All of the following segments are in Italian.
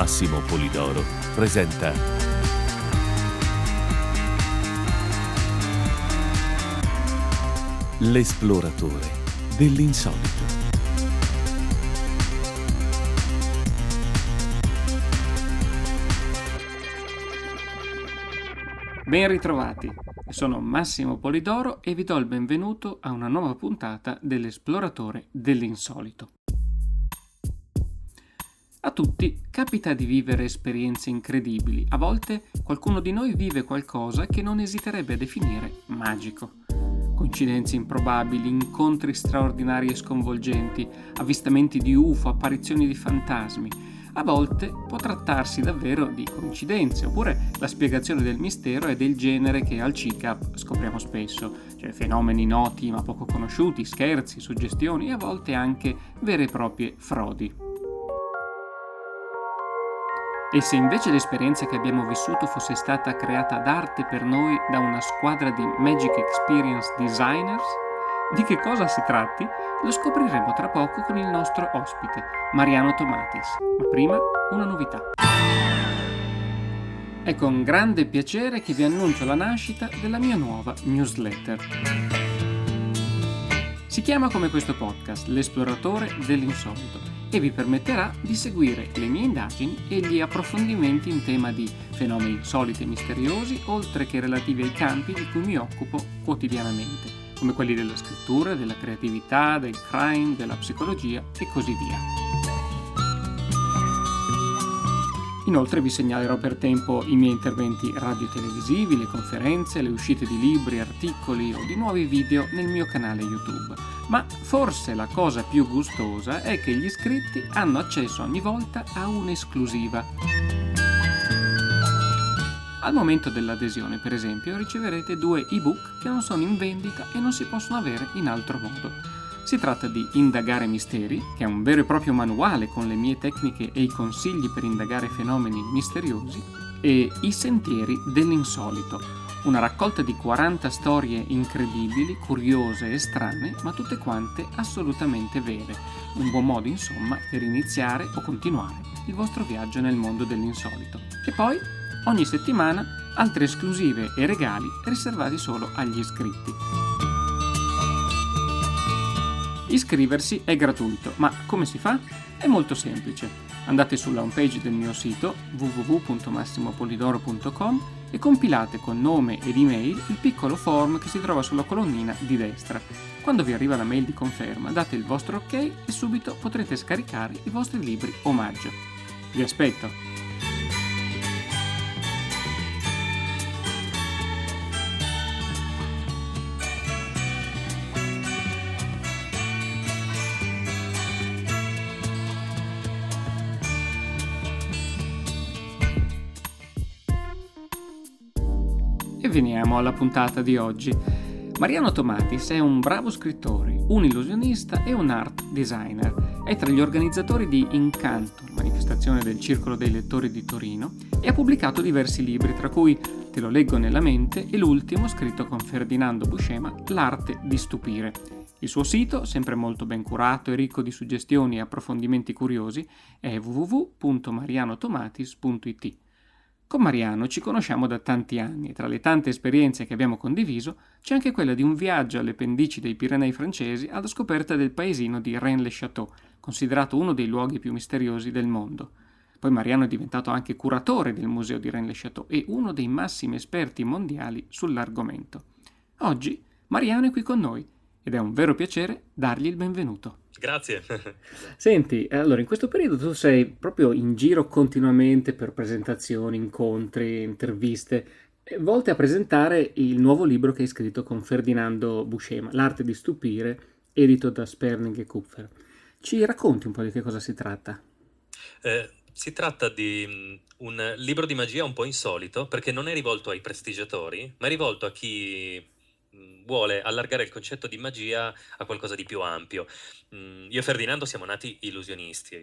Massimo Polidoro presenta L'esploratore dell'insolito. Ben ritrovati, sono Massimo Polidoro e vi do il benvenuto a una nuova puntata dell'esploratore dell'insolito. A tutti capita di vivere esperienze incredibili, a volte qualcuno di noi vive qualcosa che non esiterebbe a definire magico. Coincidenze improbabili, incontri straordinari e sconvolgenti, avvistamenti di UFO, apparizioni di fantasmi. A volte può trattarsi davvero di coincidenze, oppure la spiegazione del mistero è del genere che al CICAP scopriamo spesso, cioè fenomeni noti ma poco conosciuti, scherzi, suggestioni e a volte anche vere e proprie frodi. E se invece l'esperienza che abbiamo vissuto fosse stata creata d'arte per noi da una squadra di Magic Experience Designers? Di che cosa si tratti? Lo scopriremo tra poco con il nostro ospite, Mariano Tomatis. Ma prima una novità. È con grande piacere che vi annuncio la nascita della mia nuova newsletter. Si chiama come questo podcast, L'esploratore dell'insolito e vi permetterà di seguire le mie indagini e gli approfondimenti in tema di fenomeni insoliti e misteriosi, oltre che relativi ai campi di cui mi occupo quotidianamente, come quelli della scrittura, della creatività, del crime, della psicologia e così via. Inoltre vi segnalerò per tempo i miei interventi radio-televisivi, le conferenze, le uscite di libri, articoli o di nuovi video nel mio canale YouTube ma forse la cosa più gustosa è che gli iscritti hanno accesso ogni volta a un'esclusiva. Al momento dell'adesione, per esempio, riceverete due ebook che non sono in vendita e non si possono avere in altro modo. Si tratta di Indagare Misteri, che è un vero e proprio manuale con le mie tecniche e i consigli per indagare fenomeni misteriosi, e I Sentieri dell'Insolito, una raccolta di 40 storie incredibili, curiose e strane, ma tutte quante assolutamente vere. Un buon modo, insomma, per iniziare o continuare il vostro viaggio nel mondo dell'insolito. E poi, ogni settimana, altre esclusive e regali riservati solo agli iscritti. Iscriversi è gratuito, ma come si fa? È molto semplice. Andate sulla homepage del mio sito www.massimopolidoro.com e compilate con nome ed email il piccolo form che si trova sulla colonnina di destra. Quando vi arriva la mail di conferma date il vostro ok e subito potrete scaricare i vostri libri omaggio. Vi aspetto! Veniamo alla puntata di oggi. Mariano Tomatis è un bravo scrittore, un illusionista e un art designer. È tra gli organizzatori di Incanto, manifestazione del Circolo dei Lettori di Torino, e ha pubblicato diversi libri, tra cui Te lo leggo nella mente e l'ultimo, scritto con Ferdinando Buscema, L'arte di stupire. Il suo sito, sempre molto ben curato e ricco di suggestioni e approfondimenti curiosi, è www.marianotomatis.it. Con Mariano ci conosciamo da tanti anni e tra le tante esperienze che abbiamo condiviso c'è anche quella di un viaggio alle pendici dei Pirenei francesi alla scoperta del paesino di Rennes-le-Château, considerato uno dei luoghi più misteriosi del mondo. Poi Mariano è diventato anche curatore del museo di Rennes-le-Château e uno dei massimi esperti mondiali sull'argomento. Oggi Mariano è qui con noi ed è un vero piacere dargli il benvenuto. Grazie. Senti, allora in questo periodo tu sei proprio in giro continuamente per presentazioni, incontri, interviste, volte a presentare il nuovo libro che hai scritto con Ferdinando Buscema, L'arte di stupire, edito da Sperning e Kupfer. Ci racconti un po' di che cosa si tratta? Eh, si tratta di mm, un libro di magia un po' insolito perché non è rivolto ai prestigiatori, ma è rivolto a chi vuole allargare il concetto di magia a qualcosa di più ampio. Mm, io e Ferdinando siamo nati illusionisti,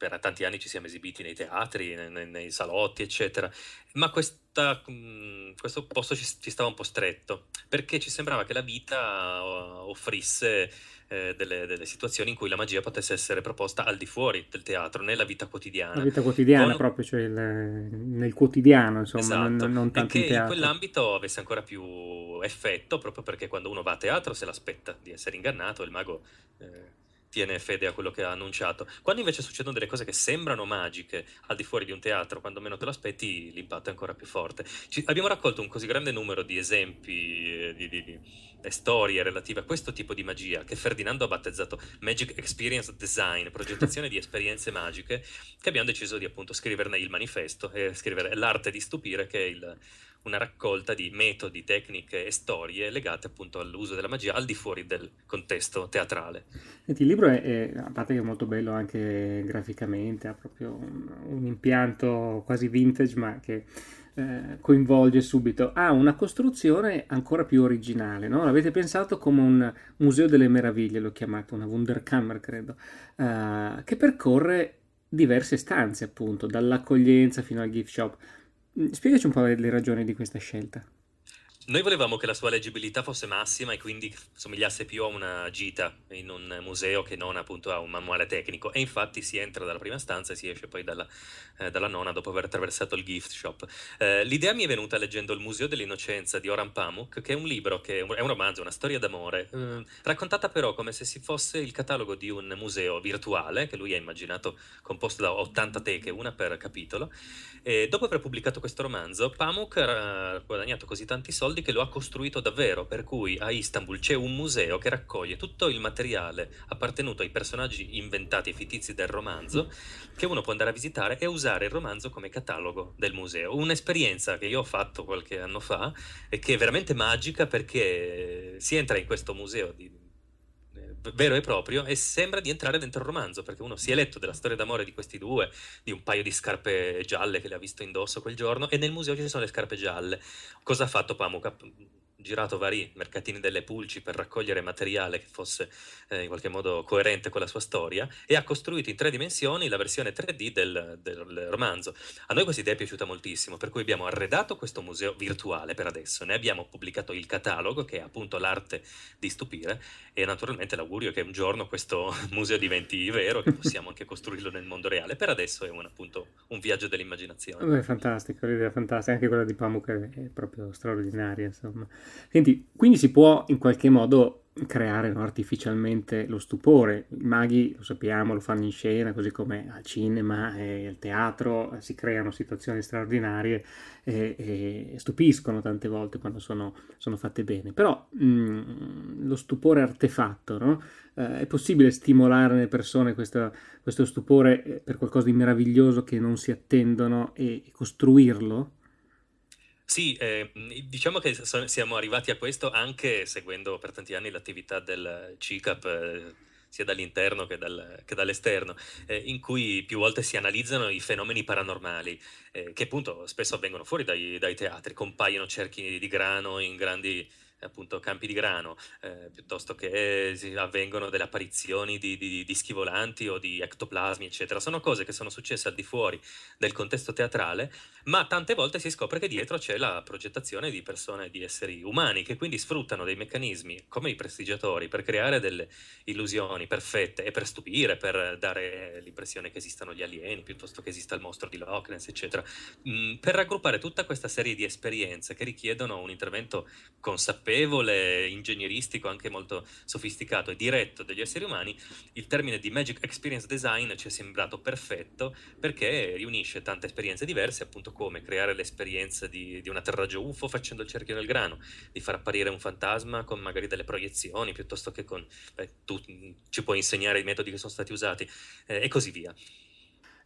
per tanti anni ci siamo esibiti nei teatri, nei, nei salotti, eccetera, ma questa, questo posto ci, ci, stava un po' stretto, perché ci sembrava che la vita offrisse eh, delle, delle, situazioni in cui la magia potesse essere proposta al di fuori del teatro, nella vita quotidiana. La vita quotidiana Con... proprio, cioè il, nel quotidiano, insomma, esatto. non, non tanto e che in, in quell'ambito avesse ancora più effetto, proprio perché quando uno va a teatro se l'aspetta di essere ingannato, il mago... Eh, tiene fede a quello che ha annunciato. Quando invece succedono delle cose che sembrano magiche al di fuori di un teatro, quando meno te lo aspetti, l'impatto è ancora più forte. Ci, abbiamo raccolto un così grande numero di esempi, eh, di, di, di storie relative a questo tipo di magia che Ferdinando ha battezzato Magic Experience Design, progettazione di esperienze magiche, che abbiamo deciso di appunto scriverne il manifesto e scrivere l'arte di stupire che è il una raccolta di metodi, tecniche e storie legate appunto all'uso della magia al di fuori del contesto teatrale. Senti, il libro è, è, a parte che è molto bello anche graficamente, ha proprio un, un impianto quasi vintage ma che eh, coinvolge subito, ha una costruzione ancora più originale, no? L'avete pensato come un museo delle meraviglie, l'ho chiamato, una Wunderkammer credo, eh, che percorre diverse stanze appunto, dall'accoglienza fino al gift shop spiegaci un po' le ragioni di questa scelta. Noi volevamo che la sua leggibilità fosse massima e quindi somigliasse più a una gita in un museo che non appunto a un manuale tecnico. E infatti si entra dalla prima stanza e si esce poi dalla, eh, dalla nona dopo aver attraversato il gift shop. Eh, l'idea mi è venuta leggendo Il Museo dell'Innocenza di Oran Pamuk, che è un libro, che è un, romanzo, una storia d'amore, eh, raccontata però come se si fosse il catalogo di un museo virtuale, che lui ha immaginato composto da 80 teche, una per capitolo. E dopo aver pubblicato questo romanzo, Pamuk ha guadagnato così tanti soldi soldi che lo ha costruito davvero, per cui a Istanbul c'è un museo che raccoglie tutto il materiale appartenuto ai personaggi inventati e fittizi del romanzo, che uno può andare a visitare e usare il romanzo come catalogo del museo. Un'esperienza che io ho fatto qualche anno fa e che è veramente magica perché si entra in questo museo di vero e proprio e sembra di entrare dentro il romanzo perché uno si è letto della storia d'amore di questi due, di un paio di scarpe gialle che le ha visto indosso quel giorno e nel museo ci sono le scarpe gialle. Cosa ha fatto Pamuk? Girato vari mercatini delle pulci per raccogliere materiale che fosse eh, in qualche modo coerente con la sua storia e ha costruito in tre dimensioni la versione 3D del, del romanzo. A noi questa idea è piaciuta moltissimo, per cui abbiamo arredato questo museo virtuale per adesso, ne abbiamo pubblicato il catalogo che è appunto l'arte di stupire e naturalmente l'augurio che un giorno questo museo diventi vero, che possiamo anche costruirlo nel mondo reale. Per adesso è un, appunto un viaggio dell'immaginazione. È fantastico, l'idea è fantastica, anche quella di Pamuk è proprio straordinaria, insomma. Senti, quindi si può in qualche modo creare no, artificialmente lo stupore. I maghi, lo sappiamo, lo fanno in scena, così come al cinema e al teatro si creano situazioni straordinarie e, e stupiscono tante volte quando sono, sono fatte bene. Però mh, mm, lo stupore artefatto, no? eh, è possibile stimolare nelle persone questa, questo stupore eh, per qualcosa di meraviglioso che non si attendono e, e costruirlo? Sì, eh, diciamo che siamo arrivati a questo anche seguendo per tanti anni l'attività del CICAP, eh, sia dall'interno che, dal, che dall'esterno, eh, in cui più volte si analizzano i fenomeni paranormali, eh, che appunto spesso avvengono fuori dai, dai teatri, compaiono cerchi di grano in grandi appunto campi di grano, eh, piuttosto che avvengono delle apparizioni di, di, di schivolanti o di ectoplasmi, eccetera. Sono cose che sono successe al di fuori del contesto teatrale, ma tante volte si scopre che dietro c'è la progettazione di persone, di esseri umani, che quindi sfruttano dei meccanismi come i prestigiatori per creare delle illusioni perfette e per stupire, per dare l'impressione che esistano gli alieni, piuttosto che esista il mostro di Loch Ness, eccetera, mm, per raggruppare tutta questa serie di esperienze che richiedono un intervento consapevole consapevole, ingegneristico, anche molto sofisticato e diretto degli esseri umani, il termine di Magic Experience Design ci è sembrato perfetto perché riunisce tante esperienze diverse, appunto come creare l'esperienza di, di un atterraggio UFO facendo il cerchio nel grano, di far apparire un fantasma con magari delle proiezioni, piuttosto che con... Beh, tu ci puoi insegnare i metodi che sono stati usati eh, e così via.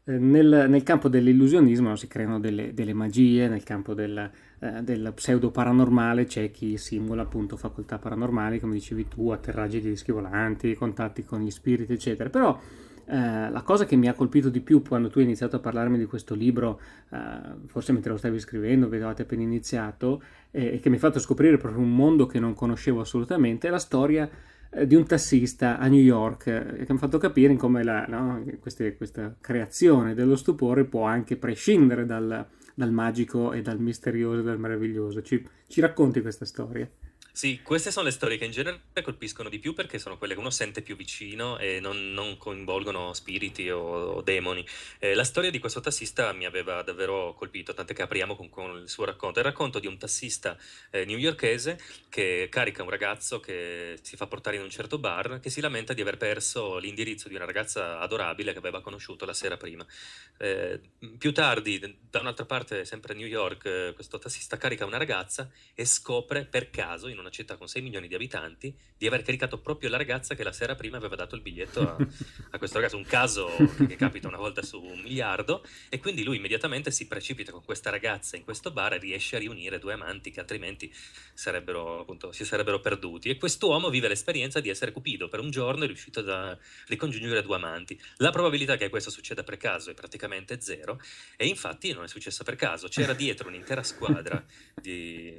Eh, nel, nel, campo dell'illusionismo si creano delle, delle magie, nel campo del, eh, del, pseudo paranormale c'è chi simula appunto facoltà paranormali, come dicevi tu, atterraggi di dischi volanti, contatti con gli spiriti, eccetera. Però eh, la cosa che mi ha colpito di più quando tu hai iniziato a parlarmi di questo libro, eh, forse mentre lo stavi scrivendo, vedevate appena iniziato, e che mi ha fatto scoprire proprio un mondo che non conoscevo assolutamente, è la storia eh, di un tassista a New York eh, che hanno fatto capire come la, no, queste, questa creazione dello stupore può anche prescindere dal, dal magico e dal misterioso e dal meraviglioso. Ci, ci racconti questa storia? Sì, queste sono le storie che in genere colpiscono di più perché sono quelle che uno sente più vicino e non, non coinvolgono spiriti o, o demoni. Eh, la storia di questo tassista mi aveva davvero colpito, tant'è che apriamo con, con il suo racconto. È il racconto di un tassista eh, newyorkese che carica un ragazzo che si fa portare in un certo bar, che si lamenta di aver perso l'indirizzo di una ragazza adorabile che aveva conosciuto la sera prima. Eh, più tardi, da un'altra parte, sempre a New York, eh, questo tassista carica una ragazza e scopre per caso, in una città con 6 milioni di abitanti, di aver caricato proprio la ragazza che la sera prima aveva dato il biglietto a, a questo ragazzo. Un caso che capita una volta su un miliardo. E quindi lui immediatamente si precipita con questa ragazza in questo bar e riesce a riunire due amanti che altrimenti sarebbero, appunto, si sarebbero perduti. E quest'uomo vive l'esperienza di essere Cupido. Per un giorno è riuscito a ricongiungere due amanti. La probabilità che questo succeda per caso è praticamente zero e infatti non è successo per caso, c'era dietro un'intera squadra di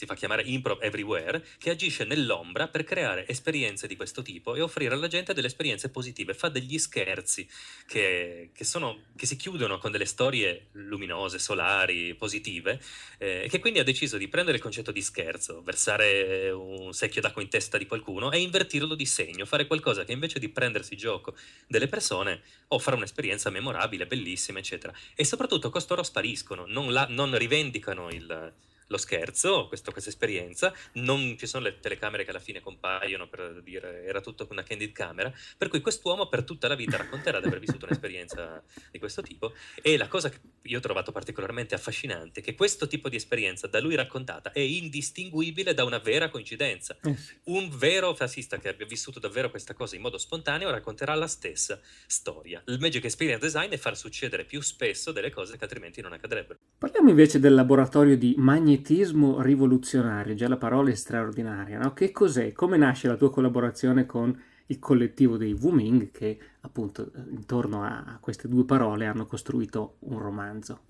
si fa chiamare Improv Everywhere, che agisce nell'ombra per creare esperienze di questo tipo e offrire alla gente delle esperienze positive. Fa degli scherzi che, che, sono, che si chiudono con delle storie luminose, solari, positive, eh, che quindi ha deciso di prendere il concetto di scherzo, versare un secchio d'acqua in testa di qualcuno e invertirlo di segno, fare qualcosa che invece di prendersi gioco delle persone offra un'esperienza memorabile, bellissima, eccetera. E soprattutto costoro spariscono, non, la, non rivendicano il lo scherzo, questo, questa esperienza, non ci sono le telecamere che alla fine compaiono per dire era tutto una candid camera, per cui quest'uomo per tutta la vita racconterà di aver vissuto un'esperienza di questo tipo e la cosa che io ho trovato particolarmente affascinante è che questo tipo di esperienza da lui raccontata è indistinguibile da una vera coincidenza. Eh Un vero fascista che abbia vissuto davvero questa cosa in modo spontaneo racconterà la stessa storia. Il Magic Experience Design è far succedere più spesso delle cose che altrimenti non accadrebbero. Parliamo invece del laboratorio di magnetismo magnetismo rivoluzionario, già la parola è straordinaria, no? Che cos'è? Come nasce la tua collaborazione con il collettivo dei Wuming che appunto intorno a queste due parole hanno costruito un romanzo?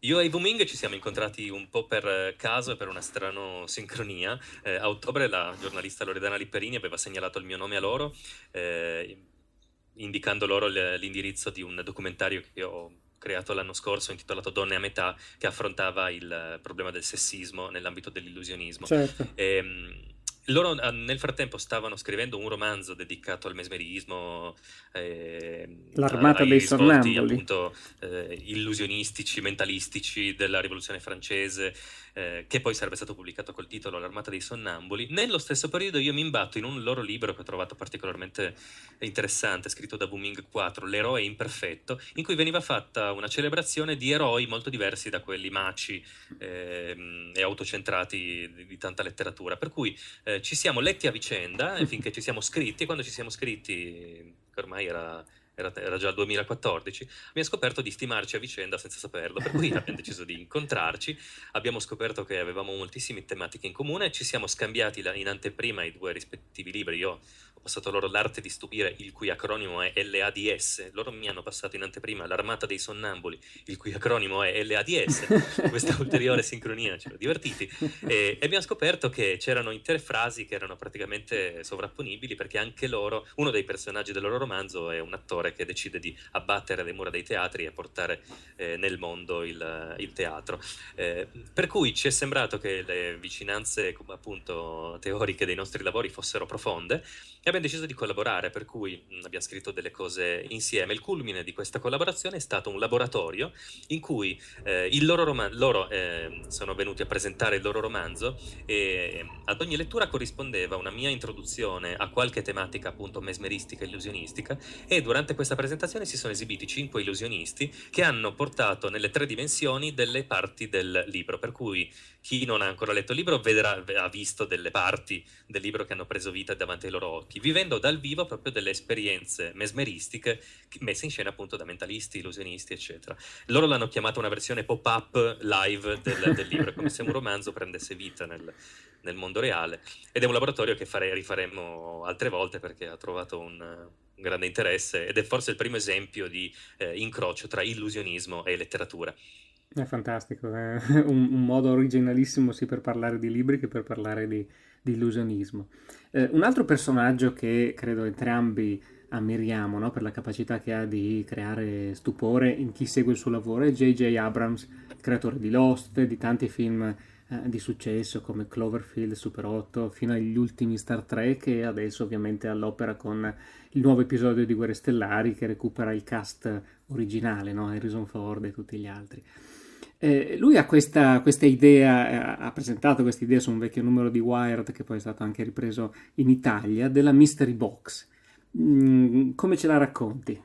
Io e i Wuming ci siamo incontrati un po' per caso e per una strana sincronia. Eh, a ottobre la giornalista Loredana Lipperini aveva segnalato il mio nome a loro, eh, indicando loro l'indirizzo di un documentario che ho creato l'anno scorso intitolato Donne a metà, che affrontava il problema del sessismo nell'ambito dell'illusionismo. Certo. E, ehm, loro eh, nel frattempo stavano scrivendo un romanzo dedicato al mesmerismo, eh, l'armata dei sonnambuli, appunto eh, illusionistici, mentalistici della rivoluzione francese eh, che poi sarebbe stato pubblicato col titolo L'armata dei sonnambuli. Nello stesso periodo io mi imbatto in un loro libro che ho trovato particolarmente interessante, scritto da Booming 4, L'eroe imperfetto, in cui veniva fatta una celebrazione di eroi molto diversi da quelli maci eh, e autocentrati di, di, tanta letteratura. Per cui eh, ci siamo letti a vicenda finché ci siamo scritti e quando ci siamo scritti, ormai era era, era, già il 2014, abbiamo scoperto di stimarci a vicenda senza saperlo, per cui abbiamo deciso di incontrarci, abbiamo scoperto che avevamo moltissime tematiche in comune, ci siamo scambiati in anteprima i due rispettivi libri, io passato loro l'arte di stupire, il cui acronimo è LADS. Loro mi hanno passato in anteprima l'Armata dei Sonnambuli, il cui acronimo è LADS. Questa ulteriore sincronia ci ha divertiti. E, e, abbiamo scoperto che c'erano intere frasi che erano praticamente sovrapponibili perché anche loro, uno dei personaggi del loro romanzo è un attore che decide di abbattere le mura dei teatri e portare eh, nel mondo il, il teatro. Eh, per cui ci è sembrato che le vicinanze appunto teoriche dei nostri lavori fossero profonde e abbiamo deciso di collaborare, per cui mh, abbiamo scritto delle cose insieme. Il culmine di questa collaborazione è stato un laboratorio in cui eh, loro, roman- loro eh, sono venuti a presentare il loro romanzo e ad ogni lettura corrispondeva una mia introduzione a qualche tematica appunto mesmeristica e illusionistica e durante questa presentazione si sono esibiti cinque illusionisti che hanno portato nelle tre dimensioni delle parti del libro, per cui chi non ha ancora letto il libro vedrà, ha visto delle parti del libro che hanno preso vita davanti ai loro occhi, vivendo dal vivo proprio delle esperienze mesmeristiche messe in scena appunto da mentalisti, illusionisti, eccetera. Loro l'hanno chiamata una versione pop-up live del, del libro, come se un romanzo prendesse vita nel, nel mondo reale ed è un laboratorio che fare, rifaremo altre volte perché ha trovato un, un, grande interesse ed è forse il primo esempio di eh, incrocio tra illusionismo e letteratura. È fantastico, è un, un modo originalissimo sia per parlare di libri che per parlare di, di illusionismo. Eh, un altro personaggio che credo entrambi ammiriamo no? per la capacità che ha di creare stupore in chi segue il suo lavoro è J.J. Abrams, creatore di Lost, di tanti film eh, di successo come Cloverfield, Super 8, fino agli ultimi Star Trek e adesso ovviamente all'opera con il nuovo episodio di Guerre Stellari che recupera il cast originale, no? Harrison Ford e tutti gli altri. Eh, lui ha questa, questa idea, eh, ha presentato questa idea su un vecchio numero di Wired che poi è stato anche ripreso in Italia, della Mystery Box. Mm, come ce la racconti?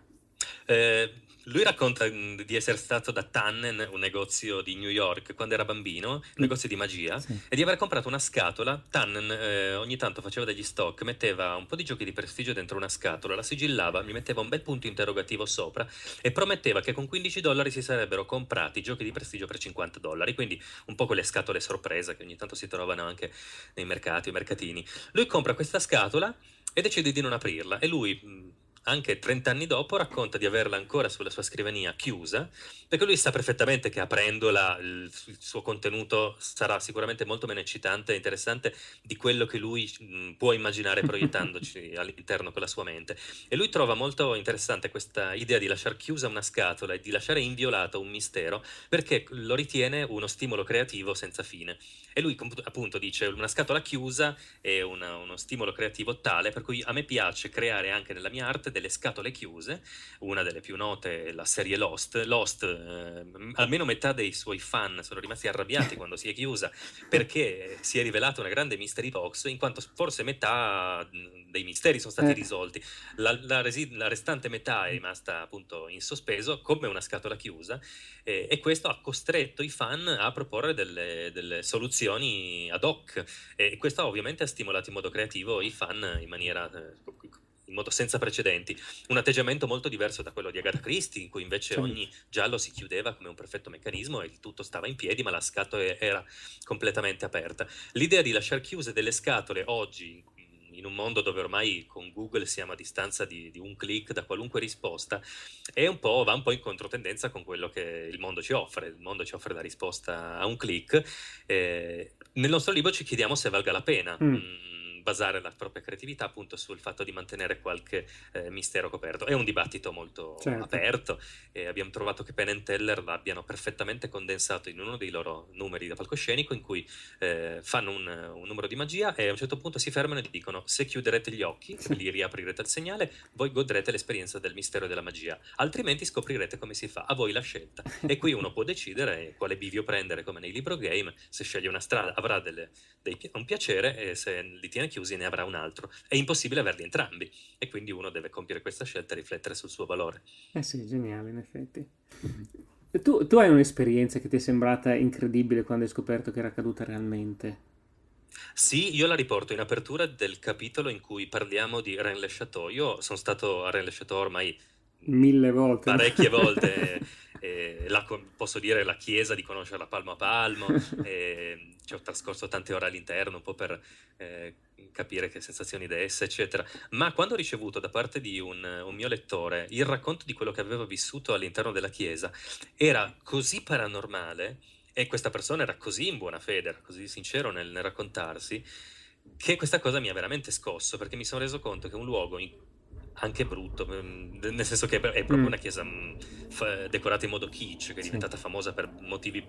Eh, lui racconta di essere stato da Tannen, un negozio di New York, quando era bambino, un mm. negozio di magia, sì. e di aver comprato una scatola. Tannen eh, ogni tanto faceva degli stock, metteva un po' di giochi di prestigio dentro una scatola, la sigillava, mi metteva un bel punto interrogativo sopra e prometteva che con 15 dollari si sarebbero comprati giochi di prestigio per 50 dollari. Quindi un po' quelle scatole sorpresa che ogni tanto si trovano anche nei mercati o mercatini. Lui compra questa scatola e decide di non aprirla e lui anche 30 anni dopo, racconta di averla ancora sulla sua scrivania chiusa, perché lui sa perfettamente che aprendola il, suo contenuto sarà sicuramente molto meno eccitante e interessante di quello che lui mh, può immaginare proiettandoci all'interno con la sua mente. E lui trova molto interessante questa idea di lasciare chiusa una scatola e di lasciare inviolato un mistero, perché lo ritiene uno stimolo creativo senza fine. E lui appunto dice una scatola chiusa è una, uno stimolo creativo tale per cui a me piace creare anche nella mia arte delle scatole chiuse, una delle più note è la serie Lost. Lost, eh, almeno metà dei suoi fan sono rimasti arrabbiati quando si è chiusa perché si è rivelata una grande mystery box, in quanto forse metà dei misteri sono stati eh. risolti. La, la, resi- la, restante metà è rimasta appunto in sospeso come una scatola chiusa eh, e questo ha costretto i fan a proporre delle, delle soluzioni ad hoc e questo ovviamente ha stimolato in modo creativo i fan in maniera eh, in modo senza precedenti. Un atteggiamento molto diverso da quello di Agatha Christie, in cui invece sì. ogni giallo si chiudeva come un perfetto meccanismo e il tutto stava in piedi, ma la scatola era completamente aperta. L'idea di lasciare chiuse delle scatole oggi, in un mondo dove ormai con Google siamo a distanza di, di un clic da qualunque risposta, un va un po' in controtendenza con quello che il mondo ci offre. Il mondo ci offre la risposta a un clic. Eh, nel nostro libro ci chiediamo se valga la pena. Mm. Basare la propria creatività appunto sul fatto di mantenere qualche eh, mistero coperto. È un dibattito molto certo. aperto e abbiamo trovato che Penn Teller l'abbiano perfettamente condensato in uno dei loro numeri da palcoscenico in cui eh, fanno un, un, numero di magia e a un certo punto si fermano e dicono se chiuderete gli occhi e li riaprirete al segnale voi godrete l'esperienza del mistero e della magia, altrimenti scoprirete come si fa, a voi la scelta. E qui uno può decidere quale bivio prendere come nei libro game, se sceglie una strada avrà delle, dei, un piacere e se li tiene chiusi ne avrà un altro. È impossibile averli entrambi e quindi uno deve compiere questa scelta e riflettere sul suo valore. Eh sì, geniale in effetti. Tu, tu hai un'esperienza che ti è sembrata incredibile quando hai scoperto che era accaduta realmente? Sì, io la riporto in apertura del capitolo in cui parliamo di Rennes le Chateau. Io sono stato a Rennes le Chateau ormai mille volte. Parecchie volte. eh, la, posso dire la chiesa di conoscerla palmo a palmo. eh, ci ho trascorso tante ore all'interno un po' per eh, capire che sensazioni desse, eccetera. Ma quando ho ricevuto da parte di un, un, mio lettore il racconto di quello che avevo vissuto all'interno della chiesa, era così paranormale e questa persona era così in buona fede, era così sincero nel, nel raccontarsi, che questa cosa mi ha veramente scosso perché mi sono reso conto che un luogo in anche brutto, mm, nel senso che è proprio mm. una chiesa mm, decorata in modo kitsch, che è diventata sì. famosa per motivi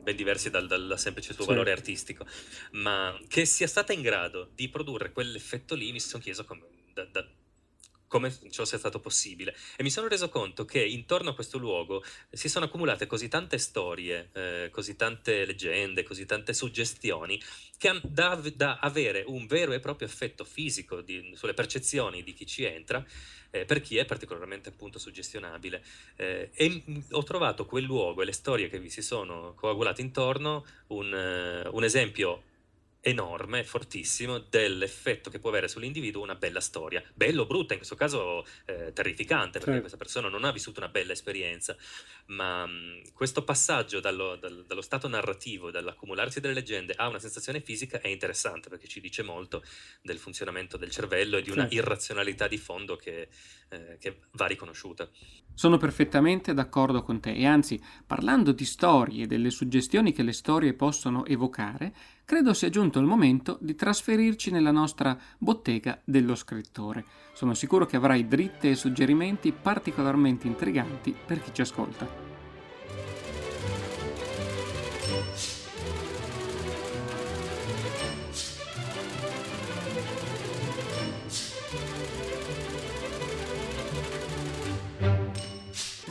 ben diversi dal, dal semplice suo sì. valore artistico, ma che sia stata in grado di produrre quell'effetto lì mi sono chiesto come, da, da, come ciò sia stato possibile. E mi sono reso conto che intorno a questo luogo si sono accumulate così tante storie, eh, così tante leggende, così tante suggestioni, che da, da avere un vero e proprio effetto fisico di, sulle percezioni di chi ci entra, eh, per chi è particolarmente appunto suggestionabile. Eh, e ho trovato quel luogo e le storie che vi si sono coagulate intorno un, uh, un esempio enorme, fortissimo, dell'effetto che può avere sull'individuo una bella storia. Bello o brutta, in questo caso eh, terrificante, perché certo. questa persona non ha vissuto una bella esperienza, ma mh, questo passaggio dallo, dal, dallo, stato narrativo, dall'accumularsi delle leggende a una sensazione fisica è interessante, perché ci dice molto del funzionamento del cervello e di una certo. irrazionalità di fondo che, eh, che va riconosciuta. Sono perfettamente d'accordo con te e anzi, parlando di storie e delle suggestioni che le storie possono evocare, credo sia giunto il momento di trasferirci nella nostra bottega dello scrittore. Sono sicuro che avrai dritte e suggerimenti particolarmente intriganti per chi ci ascolta.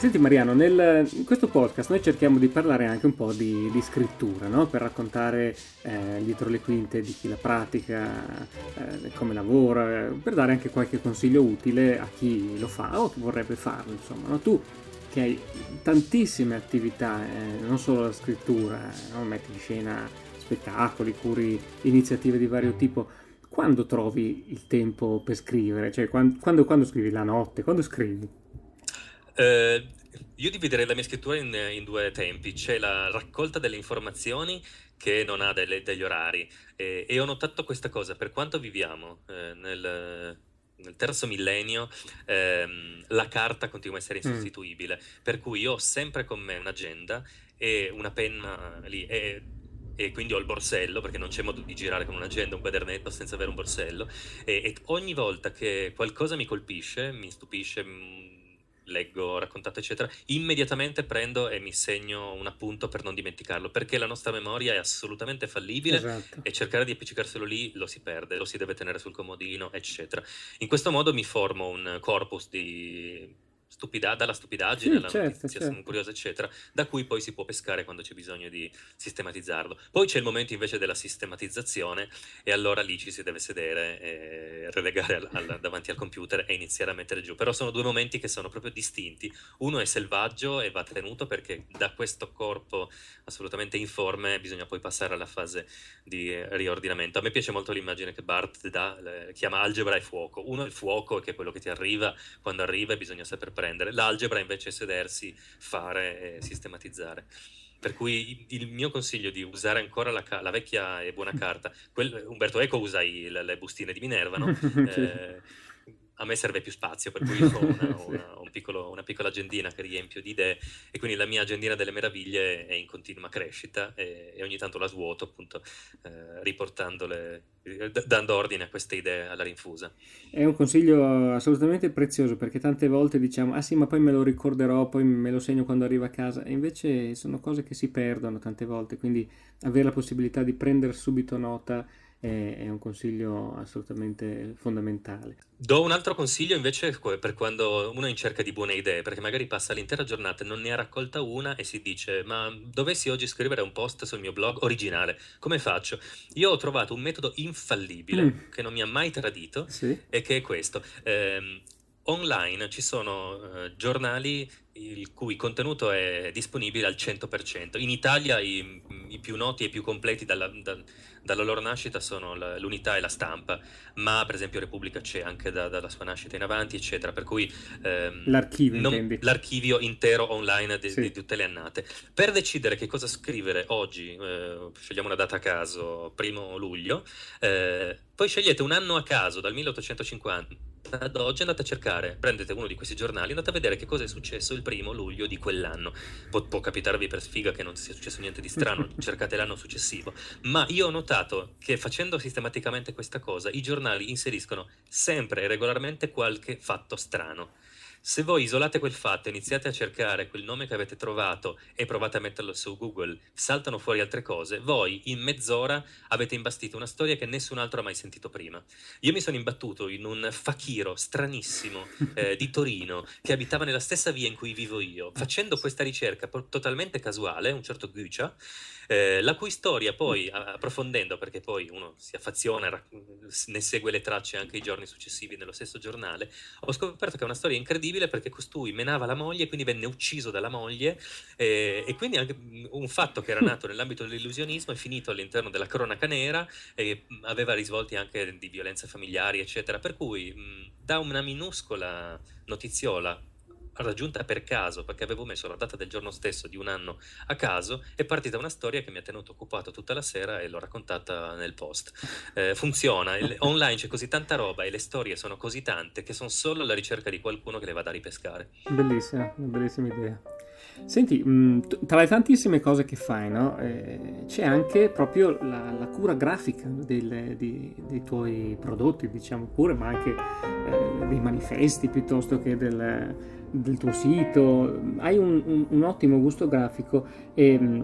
Senti Mariano, nel, in questo podcast noi cerchiamo di parlare anche un po' di, di scrittura, no? per raccontare eh, dietro le quinte di chi la pratica, eh, come lavora, per dare anche qualche consiglio utile a chi lo fa o chi vorrebbe farlo. Insomma, no? Tu che hai tantissime attività, eh, non solo la scrittura, no? metti in scena spettacoli, curi iniziative di vario tipo, quando trovi il tempo per scrivere? Cioè, quando, quando, quando scrivi la notte? Quando scrivi? Eh, io dividerei la mia scrittura in, in, due tempi. C'è la raccolta delle informazioni che non ha delle, degli orari e, e, ho notato questa cosa, per quanto viviamo eh, nel, nel, terzo millennio, ehm, la carta continua a essere mm. insostituibile, mm. per cui io ho sempre con me un'agenda e una penna lì. E, e quindi ho il borsello perché non c'è modo di girare con un'agenda, un quadernetto senza avere un borsello e, e ogni volta che qualcosa mi colpisce, mi stupisce, leggo, raccontato, eccetera, immediatamente prendo e mi segno un appunto per non dimenticarlo, perché la nostra memoria è assolutamente fallibile esatto. e cercare di appiccicarselo lì lo si perde, lo si deve tenere sul comodino, eccetera. In questo modo mi formo un corpus di stupida- dalla stupidaggine, sì, dalla certo, notizia, certo. sono curioso, eccetera, da cui poi si può pescare quando c'è bisogno di sistematizzarlo. Poi c'è il momento invece della sistematizzazione e allora lì ci si deve sedere e relegare al, al, davanti al computer e iniziare a mettere giù. Però sono due momenti che sono proprio distinti. Uno è selvaggio e va tenuto perché da questo corpo assolutamente informe bisogna poi passare alla fase di riordinamento. A me piace molto l'immagine che Bart dà, chiama algebra e fuoco. Uno è il fuoco, che è quello che ti arriva quando arriva e bisogna saper prendere. L'algebra invece è sedersi, fare e sistematizzare. Per cui il mio consiglio di usare ancora la, la vecchia e buona carta, quel, Umberto Eco usa i, le, le, bustine di Minerva, no? eh, a me serve più spazio, per cui ho, una, una, un piccolo, una piccola agendina che riempio di idee e quindi la mia agendina delle meraviglie è in continua crescita e, e ogni tanto la svuoto appunto eh, riportandole, d- dando ordine a queste idee alla rinfusa. È un consiglio assolutamente prezioso perché tante volte diciamo ah sì ma poi me lo ricorderò, poi me lo segno quando arrivo a casa e invece sono cose che si perdono tante volte, quindi avere la possibilità di prendere subito nota è, un consiglio assolutamente fondamentale. Do un altro consiglio invece per quando uno è in cerca di buone idee, perché magari passa l'intera giornata e non ne ha raccolta una e si dice ma dovessi oggi scrivere un post sul mio blog originale, come faccio? Io ho trovato un metodo infallibile mm. che non mi ha mai tradito sì. e che è questo. Eh, online ci sono eh, giornali il cui contenuto è disponibile al 100%. In Italia i, i più noti e più completi dalla, da, dalla loro nascita sono la, l'unità e la stampa, ma per esempio Repubblica c'è anche da, dalla sua nascita in avanti, eccetera, per cui ehm, l'archivio, non, l'archivio, intero online di, sì. di, tutte le annate. Per decidere che cosa scrivere oggi, eh, scegliamo una data a caso, primo luglio, eh, poi scegliete un anno a caso, dal 1850 ad oggi andate a cercare, prendete uno di questi giornali, andate a vedere che cosa è successo il primo luglio di quell'anno. Pu- può capitarvi per sfiga che non sia successo niente di strano, cercate l'anno successivo. Ma io ho notato che facendo sistematicamente questa cosa, i giornali inseriscono sempre e regolarmente qualche fatto strano. Se voi isolate quel fatto, iniziate a cercare quel nome che avete trovato e provate a metterlo su Google, saltano fuori altre cose, voi in mezz'ora avete imbastito una storia che nessun altro ha mai sentito prima. Io mi sono imbattuto in un fakiro stranissimo eh, di Torino che abitava nella stessa via in cui vivo io, facendo questa ricerca totalmente casuale, un certo Guccia, eh, la cui storia poi, approfondendo, perché poi uno si affeziona, ne segue le tracce anche i giorni successivi nello stesso giornale, ho scoperto che è una storia incredibile incredibile perché costui menava la moglie, quindi venne ucciso dalla moglie eh, e quindi anche un fatto che era nato nell'ambito dell'illusionismo è finito all'interno della cronaca nera e aveva risvolti anche di violenze familiari, eccetera. Per cui mh, da una minuscola notiziola raggiunta per caso, perché avevo messo la data del giorno stesso di un anno a caso, è partita una storia che mi ha tenuto occupato tutta la sera e l'ho raccontata nel post. Eh, funziona, il, online c'è così tanta roba e le storie sono così tante che sono solo alla ricerca di qualcuno che le vada a ripescare. Bellissima, bellissima idea. Senti, tra le tantissime cose che fai, no, eh, c'è anche proprio la, la cura grafica del, di, dei tuoi prodotti, diciamo pure, ma anche eh, dei manifesti piuttosto che del, del tuo sito, hai un, un, un ottimo gusto grafico e mm,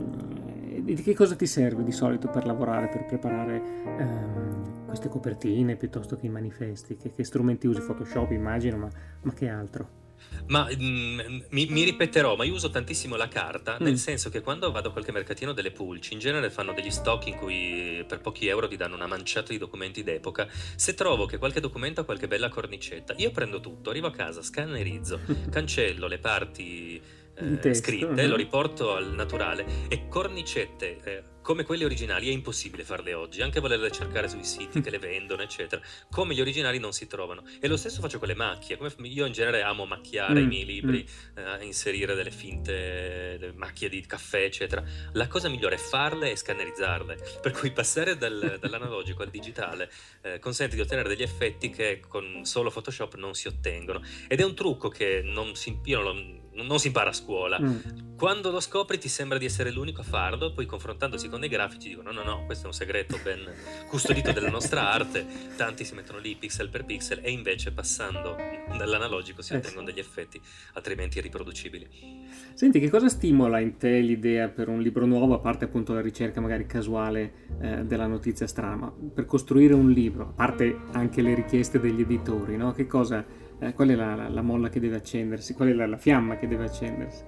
di che cosa ti serve di solito per lavorare, per preparare um, queste copertine piuttosto che i manifesti? Che, che strumenti usi? Photoshop immagino, ma, ma che altro? Ma mm, mi, mi, ripeterò, ma io uso tantissimo la carta, mm. nel senso che quando vado a qualche mercatino delle pulci, in genere fanno degli stock in cui per pochi euro ti danno una manciata di documenti d'epoca. Se trovo che qualche documento ha qualche bella cornicetta, io prendo tutto, arrivo a casa, scannerizzo, cancello le parti eh, scritte, lo riporto al naturale e cornicette eh, come quelle originali è impossibile farle oggi, anche volerle cercare sui siti che le vendono, eccetera. Come gli originali non si trovano. E lo stesso faccio con le macchie. Come io in genere amo macchiare mm, i miei libri, mm. eh, inserire delle finte delle macchie di caffè, eccetera. La cosa migliore è farle e scannerizzarle. Per cui passare dal, dall'analogico al digitale eh, consente di ottenere degli effetti che con solo Photoshop non si ottengono. Ed è un trucco che non si, io non, non si impara a scuola. Mm. Quando lo scopri ti sembra di essere l'unico a farlo, poi confrontandosi con dei grafici dicono no, no, no, questo è un segreto ben custodito della nostra arte, tanti si mettono lì pixel per pixel e invece passando dall'analogico si eh ottengono degli effetti altrimenti irriproducibili. Senti, che cosa stimola in te l'idea per un libro nuovo, a parte appunto la ricerca magari casuale eh, della notizia strana, per costruire un libro, a parte anche le richieste degli editori, no? Che cosa eh, qual è la, la, la, molla che deve accendersi? Qual è la, la fiamma che deve accendersi?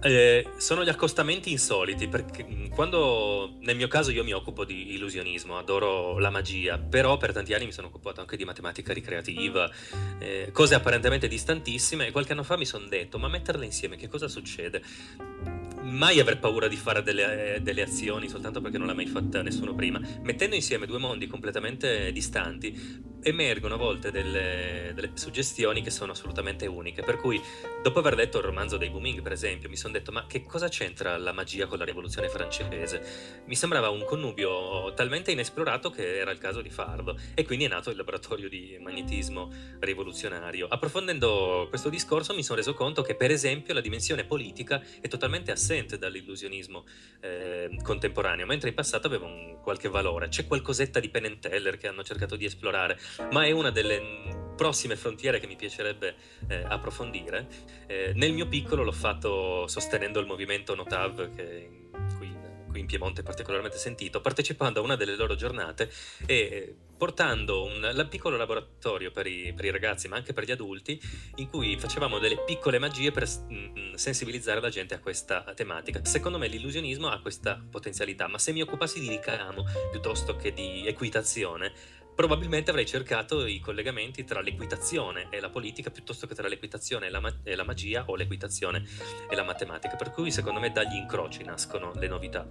Eh, sono gli accostamenti insoliti perché mm, quando nel mio caso io mi occupo di illusionismo, adoro la magia, però per tanti anni mi sono occupato anche di matematica ricreativa, eh, cose apparentemente distantissime e qualche anno fa mi sono detto ma metterle insieme che cosa succede? Mai aver paura di fare delle, delle, azioni soltanto perché non l'ha mai fatta nessuno prima. Mettendo insieme due mondi completamente distanti, emergono a volte delle, delle suggestioni che sono assolutamente uniche. Per cui, dopo aver letto il romanzo dei Booming, per esempio, mi sono detto: ma che cosa c'entra la magia con la rivoluzione francese? Mi sembrava un connubio talmente inesplorato che era il caso di farlo. E quindi è nato il laboratorio di magnetismo rivoluzionario. Approfondendo questo discorso, mi sono reso conto che, per esempio, la dimensione politica è totalmente assente assente dall'illusionismo eh, contemporaneo, mentre in passato aveva un qualche valore. C'è qualcosetta di Penn and Teller che hanno cercato di esplorare, ma è una delle prossime frontiere che mi piacerebbe eh, approfondire. Eh, nel mio piccolo l'ho fatto sostenendo il movimento Notav che qui in Piemonte è particolarmente sentito, partecipando a una delle loro giornate e portando un, piccolo laboratorio per i, per i, ragazzi, ma anche per gli adulti, in cui facevamo delle piccole magie per mh, mm, sensibilizzare la gente a questa tematica. Secondo me l'illusionismo ha questa potenzialità, ma se mi occupassi di ricamo piuttosto che di equitazione, probabilmente avrei cercato i collegamenti tra l'equitazione e la politica piuttosto che tra l'equitazione e la, ma- e la, magia o l'equitazione e la matematica. Per cui secondo me dagli incroci nascono le novità.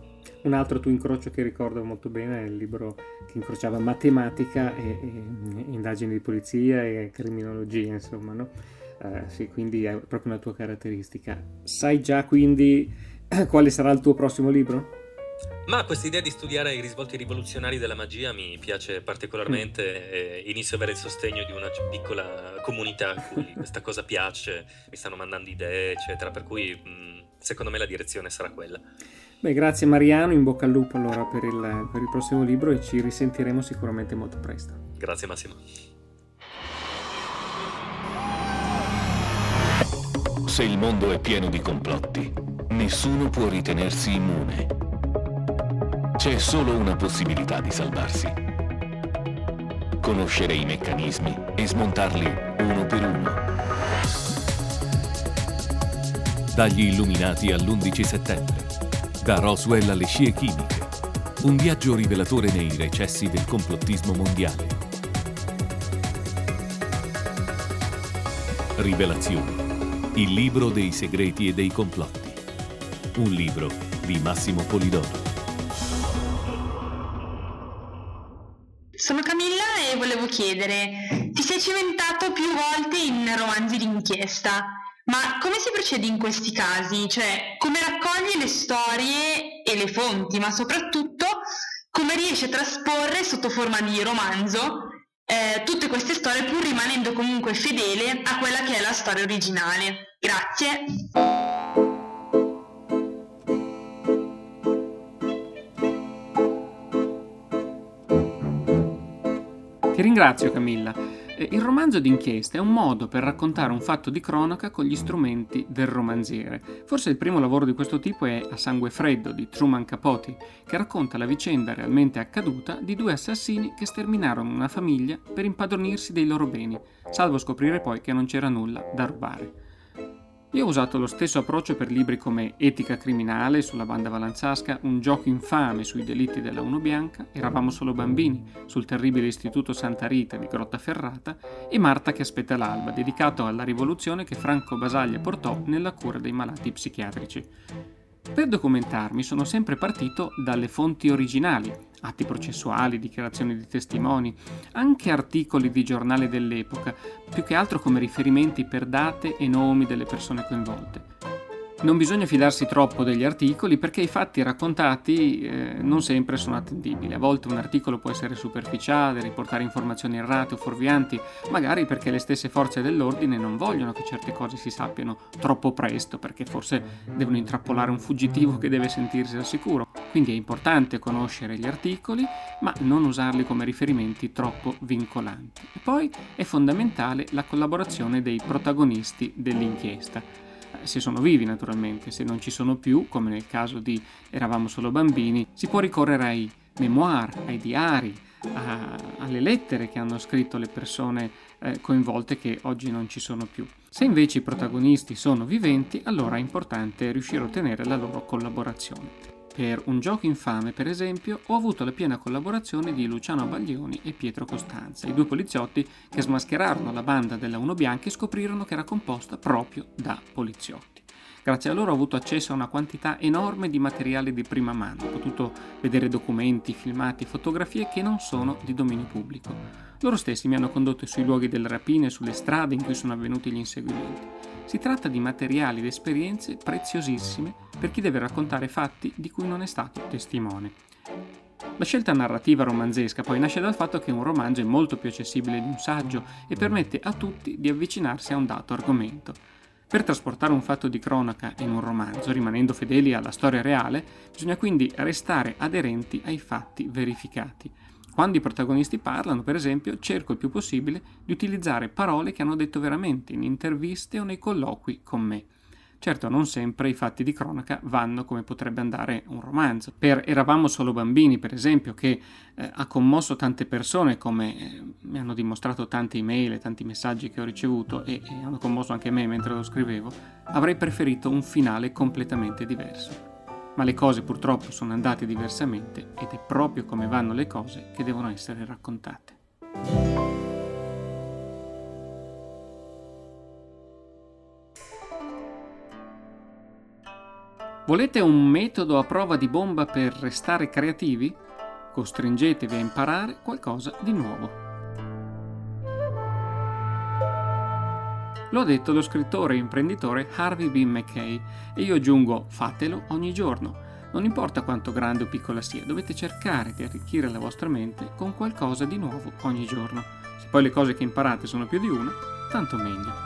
Un altro tuo incrocio che ricordo molto bene è il libro che incrociava matematica e, e indagini di polizia e criminologia, insomma, no? Uh, sì, quindi è proprio una tua caratteristica. Sai già quindi quale sarà il tuo prossimo libro? Ma questa idea di studiare i risvolti rivoluzionari della magia mi piace particolarmente mm. e inizio ad avere il sostegno di una piccola comunità a cui questa cosa piace, mi stanno mandando idee, eccetera, per cui mm, secondo me la direzione sarà quella. Beh, grazie Mariano, in bocca al lupo allora per il, per il prossimo libro e ci risentiremo sicuramente molto presto. Grazie Massimo. Se il mondo è pieno di complotti, nessuno può ritenersi immune. C'è solo una possibilità di salvarsi. Conoscere i meccanismi e smontarli uno per uno. Dagli illuminati all'11 settembre. Da Roswell alle scie chimiche. Un viaggio rivelatore nei recessi del complottismo mondiale. Rivelazioni. Il libro dei segreti e dei complotti. Un libro di Massimo Polidoro. Chiedere, ti sei cimentato più volte in romanzi d'inchiesta, ma come si procede in questi casi? Cioè, come raccogli le storie e le fonti, ma soprattutto come riesci a trasporre sotto forma di romanzo eh, tutte queste storie pur rimanendo comunque fedele a quella che è la storia originale. Grazie. Ti ringrazio Camilla. Eh, il romanzo d'inchiesta è un modo per raccontare un fatto di cronaca con gli strumenti del romanziere. Forse il primo lavoro di questo tipo è A sangue freddo di Truman Capote, che racconta la vicenda realmente accaduta di due assassini che sterminarono una famiglia per impadronirsi dei loro beni, salvo scoprire poi che non c'era nulla da rubare. Io ho usato lo stesso approccio per libri come Etica criminale sulla banda valanzasca, Un gioco infame sui delitti della Uno Bianca, Eravamo solo bambini sul terribile istituto Santa Rita di Grottaferrata e Marta che aspetta l'alba, dedicato alla rivoluzione che Franco Basaglia portò nella cura dei malati psichiatrici. Per documentarmi sono sempre partito dalle fonti originali, atti processuali, dichiarazioni di testimoni, anche articoli di giornale dell'epoca, più che altro come riferimenti per date e nomi delle persone coinvolte. Non bisogna fidarsi troppo degli articoli perché i fatti raccontati eh, non sempre sono attendibili. A volte un articolo può essere superficiale, riportare informazioni errate o fuorvianti, magari perché le stesse forze dell'ordine non vogliono che certe cose si sappiano troppo presto, perché forse devono intrappolare un fuggitivo che deve sentirsi al sicuro. Quindi è importante conoscere gli articoli, ma non usarli come riferimenti troppo vincolanti. E poi è fondamentale la collaborazione dei protagonisti dell'inchiesta se sono vivi naturalmente, se non ci sono più, come nel caso di Eravamo solo bambini, si può ricorrere ai memoir, ai diari, a, alle lettere che hanno scritto le persone eh, coinvolte che oggi non ci sono più. Se invece i protagonisti sono viventi, allora è importante riuscire a ottenere la loro collaborazione. Per Un gioco infame, per esempio, ho avuto la piena collaborazione di Luciano Baglioni e Pietro Costanza, i due poliziotti che smascherarono la banda della Uno Bianca e scoprirono che era composta proprio da poliziotti. Grazie a loro ho avuto accesso a una quantità enorme di materiale di prima mano, ho potuto vedere documenti, filmati, fotografie che non sono di dominio pubblico. Loro stessi mi hanno condotto sui luoghi delle rapine sulle strade in cui sono avvenuti gli inseguimenti. Si tratta di materiali ed esperienze preziosissime per chi deve raccontare fatti di cui non è stato testimone. La scelta narrativa romanzesca poi nasce dal fatto che un romanzo è molto più accessibile di un saggio e permette a tutti di avvicinarsi a un dato argomento. Per trasportare un fatto di cronaca in un romanzo, rimanendo fedeli alla storia reale, bisogna quindi restare aderenti ai fatti verificati. Quando i protagonisti parlano, per esempio, cerco il più possibile di utilizzare parole che hanno detto veramente in interviste o nei colloqui con me. Certo, non sempre i fatti di cronaca vanno come potrebbe andare un romanzo. Per Eravamo solo bambini, per esempio, che eh, ha commosso tante persone, come eh, mi hanno dimostrato tante email e tanti messaggi che ho ricevuto e, e hanno commosso anche me mentre lo scrivevo, avrei preferito un finale completamente diverso ma le cose purtroppo sono andate diversamente ed è proprio come vanno le cose che devono essere raccontate. Volete un metodo a prova di bomba per restare creativi? Costringetevi a imparare qualcosa di nuovo. Lo ha detto lo scrittore e imprenditore Harvey B. McKay e io aggiungo fatelo ogni giorno. Non importa quanto grande o piccola sia, dovete cercare di arricchire la vostra mente con qualcosa di nuovo ogni giorno. Se poi le cose che imparate sono più di una, tanto meglio.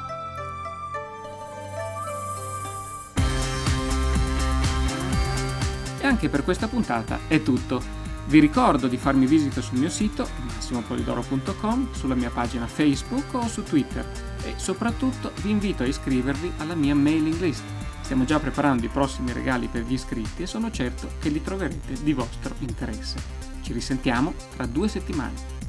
E anche per questa puntata è tutto. Vi ricordo di farmi visita sul mio sito massimopolidoro.com, sulla mia pagina Facebook o su Twitter e soprattutto vi invito a iscrivervi alla mia mailing list. Stiamo già preparando i prossimi regali per gli iscritti e sono certo che li troverete di vostro interesse. Ci risentiamo tra due settimane.